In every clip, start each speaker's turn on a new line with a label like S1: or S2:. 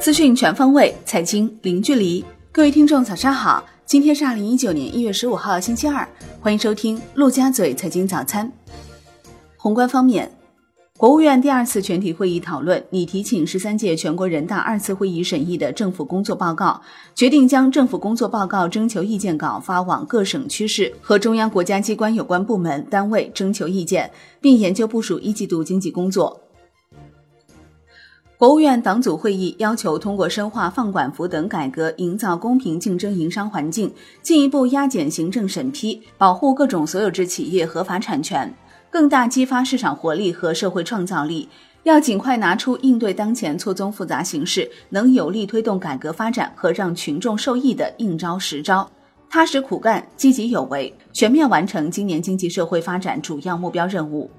S1: 资讯全方位，财经零距离。各位听众，早上好！今天是二零一九年一月十五号，星期二，欢迎收听陆家嘴财经早餐。宏观方面。国务院第二次全体会议讨论拟提请十三届全国人大二次会议审议的政府工作报告，决定将政府工作报告征求意见稿发往各省区市和中央国家机关有关部门单位征求意见，并研究部署一季度经济工作。国务院党组会议要求通过深化放管服等改革，营造公平竞争营商环境，进一步压减行政审批，保护各种所有制企业合法产权。更大激发市场活力和社会创造力，要尽快拿出应对当前错综复杂形势、能有力推动改革发展和让群众受益的硬招实招，踏实苦干、积极有为，全面完成今年经济社会发展主要目标任务。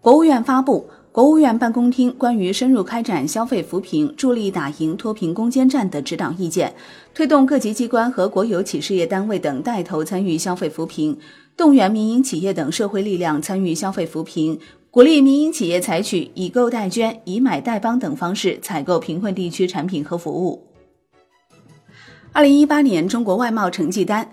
S1: 国务院发布《国务院办公厅关于深入开展消费扶贫、助力打赢脱贫攻坚战的指导意见》，推动各级机关和国有企事业单位等带头参与消费扶贫。动员民营企业等社会力量参与消费扶贫，鼓励民营企业采取以购代捐、以买代帮等方式采购贫困地区产品和服务。二零一八年中国外贸成绩单，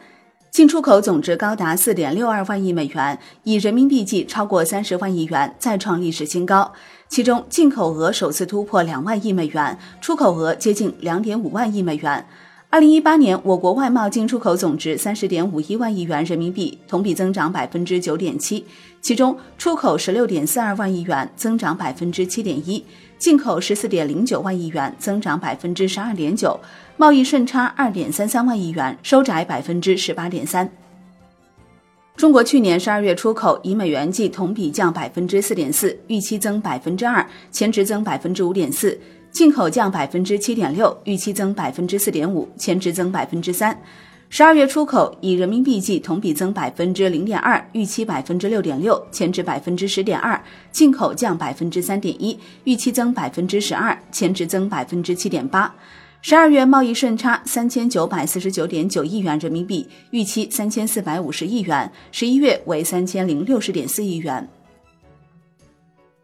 S1: 进出口总值高达四点六二万亿美元，以人民币计超过三十万亿元，再创历史新高。其中，进口额首次突破两万亿美元，出口额接近两点五万亿美元。二零一八年，我国外贸进出口总值三十点五一万亿元人民币，同比增长百分之九点七。其中，出口十六点四二万亿元，增长百分之七点一；进口十四点零九万亿元，增长百分之十二点九。贸易顺差二点三三万亿元，收窄百分之十八点三。中国去年十二月出口以美元计同比降百分之四点四，预期增百分之二，前值增百分之五点四。进口降百分之七点六，预期增百分之四点五，前值增百分之三。十二月出口以人民币计同比增百分之零点二，预期百分之六点六，前值百分之十点二。进口降百分之三点一，预期增百分之十二，前值增百分之七点八。十二月贸易顺差三千九百四十九点九亿元人民币，预期三千四百五十亿元，十一月为三千零六十点四亿元。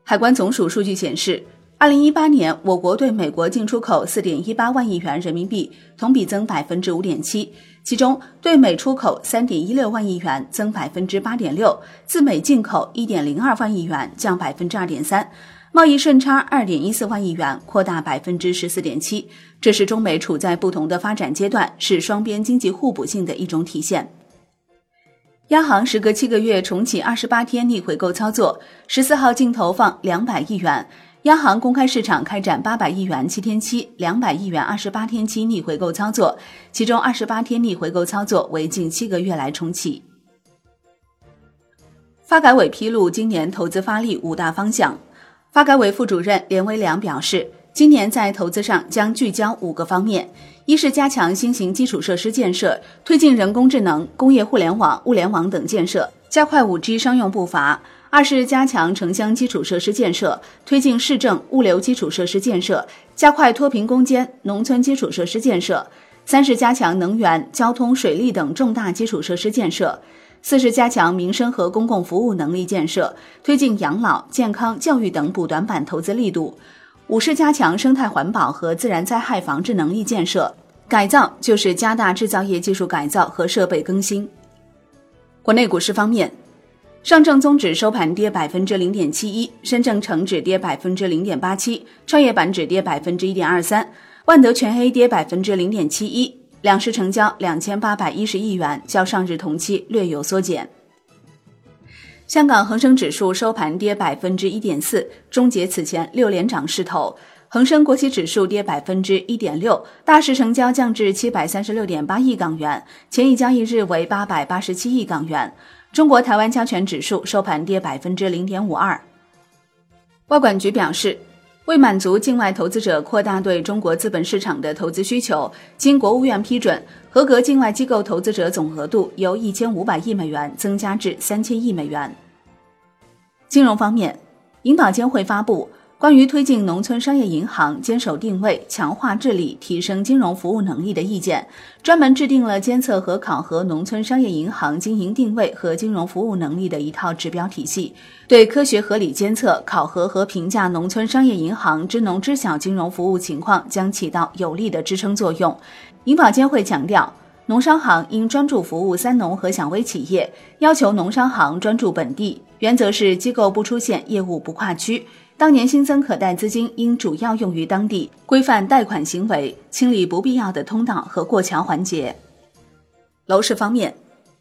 S1: 海关总署数据显示。二零一八年，我国对美国进出口四点一八万亿元人民币，同比增百分之五点七。其中，对美出口三点一六万亿元，增百分之八点六；自美进口一点零二万亿元，降百分之二点三。贸易顺差二点一四万亿元，扩大百分之十四点七。这是中美处在不同的发展阶段，是双边经济互补性的一种体现。央行时隔七个月重启二十八天逆回购操作，十四号净投放两百亿元。央行公开市场开展八百亿元七天期、两百亿元二十八天期逆回购操作，其中二十八天逆回购操作为近七个月来重启。发改委披露今年投资发力五大方向，发改委副主任连维良表示，今年在投资上将聚焦五个方面：一是加强新型基础设施建设，推进人工智能、工业互联网、物联网等建设，加快五 G 商用步伐。二是加强城乡基础设施建设，推进市政物流基础设施建设，加快脱贫攻坚农村基础设施建设；三是加强能源、交通、水利等重大基础设施建设；四是加强民生和公共服务能力建设，推进养老、健康、教育等补短板投资力度；五是加强生态环保和自然灾害防治能力建设。改造就是加大制造业技术改造和设备更新。国内股市方面。上证综指收盘跌百分之零点七一，深证成指跌百分之零点八七，创业板指跌百分之一点二三，万德全 A 跌百分之零点七一，两市成交两千八百一十亿元，较上日同期略有缩减。香港恒生指数收盘跌百分之一点四，终结此前六连涨势头。恒生国企指数跌百分之一点六，大市成交降至七百三十六点八亿港元，前一交易日为八百八十七亿港元。中国台湾加权指数收盘跌百分之零点五二。外管局表示，为满足境外投资者扩大对中国资本市场的投资需求，经国务院批准，合格境外机构投资者总额度由一千五百亿美元增加至三千亿美元。金融方面，银保监会发布。关于推进农村商业银行坚守定位、强化治理、提升金融服务能力的意见，专门制定了监测和考核农村商业银行经营定位和金融服务能力的一套指标体系，对科学合理监测、考核和评价农村商业银行支农知小金融服务情况将起到有力的支撑作用。银保监会强调，农商行应专注服务三农和小微企业，要求农商行专注本地，原则是机构不出现业务不跨区。当年新增可贷资金应主要用于当地，规范贷款行为，清理不必要的通道和过桥环节。楼市方面，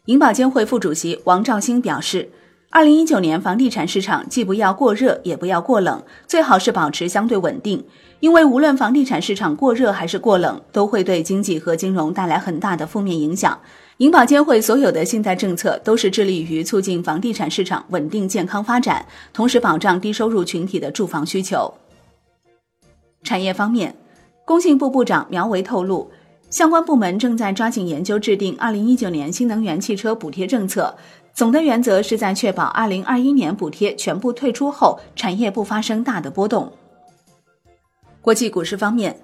S1: 银保监会副主席王兆星表示，二零一九年房地产市场既不要过热，也不要过冷，最好是保持相对稳定，因为无论房地产市场过热还是过冷，都会对经济和金融带来很大的负面影响。银保监会所有的信贷政策都是致力于促进房地产市场稳定健康发展，同时保障低收入群体的住房需求。产业方面，工信部部长苗圩透露，相关部门正在抓紧研究制定二零一九年新能源汽车补贴政策，总的原则是在确保二零二一年补贴全部退出后，产业不发生大的波动。国际股市方面，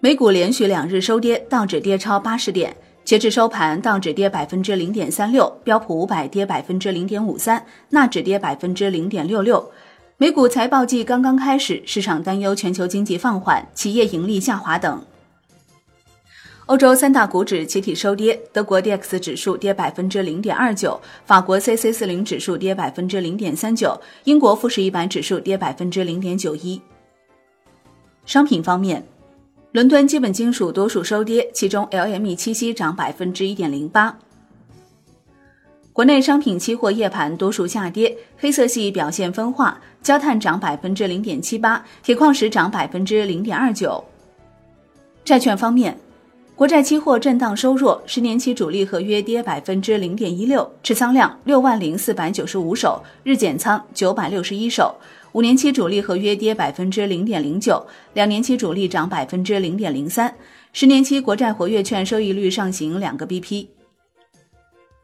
S1: 美股连续两日收跌，道指跌超八十点。截至收盘，道指跌百分之零点三六，标普五百跌百分之零点五三，纳指跌百分之零点六六。美股财报季刚刚开始，市场担忧全球经济放缓、企业盈利下滑等。欧洲三大股指集体收跌，德国 D X 指数跌百分之零点二九，法国 C C 四零指数跌百分之零点三九，英国富时一百指数跌百分之零点九一。商品方面。伦敦基本金属多数收跌，其中 LME 七锡涨百分之一点零八。国内商品期货夜盘多数下跌，黑色系表现分化，焦炭涨百分之零点七八，铁矿石涨百分之零点二九。债券方面，国债期货震荡收弱，十年期主力合约跌百分之零点一六，持仓量六万零四百九十五手，日减仓九百六十一手。五年期主力合约跌百分之零点零九，两年期主力涨百分之零点零三，十年期国债活跃券收益率上行两个 BP。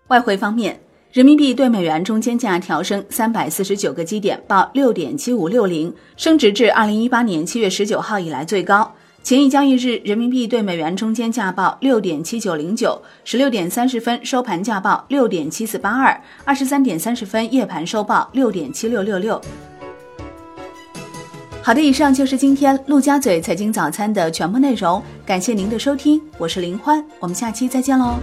S1: 外汇方面，人民币对美元中间价调升三百四十九个基点，报六点七五六零，升值至二零一八年七月十九号以来最高。前一交易日，人民币对美元中间价报六点七九零九，十六点三十分收盘价报六点七四八二，二十三点三十分夜盘收报六点七六六六。好的，以上就是今天陆家嘴财经早餐的全部内容，感谢您的收听，我是林欢，我们下期再见喽。